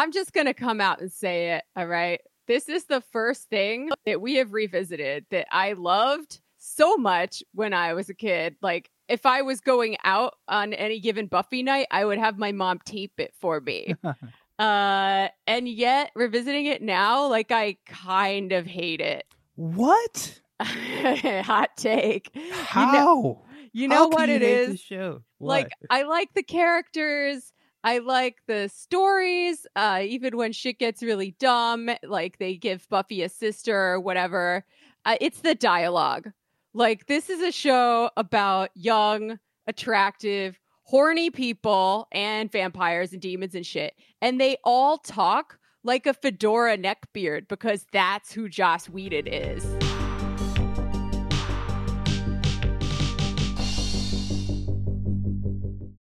I'm just going to come out and say it. All right. This is the first thing that we have revisited that I loved so much when I was a kid. Like, if I was going out on any given Buffy night, I would have my mom tape it for me. uh, and yet, revisiting it now, like, I kind of hate it. What? Hot take. How? You know, you know what it is? Like I like the characters. I like the stories. Uh, even when shit gets really dumb, like they give Buffy a sister or whatever. Uh, it's the dialogue. Like this is a show about young, attractive, horny people and vampires and demons and shit, and they all talk like a fedora neckbeard because that's who Joss Whedon is.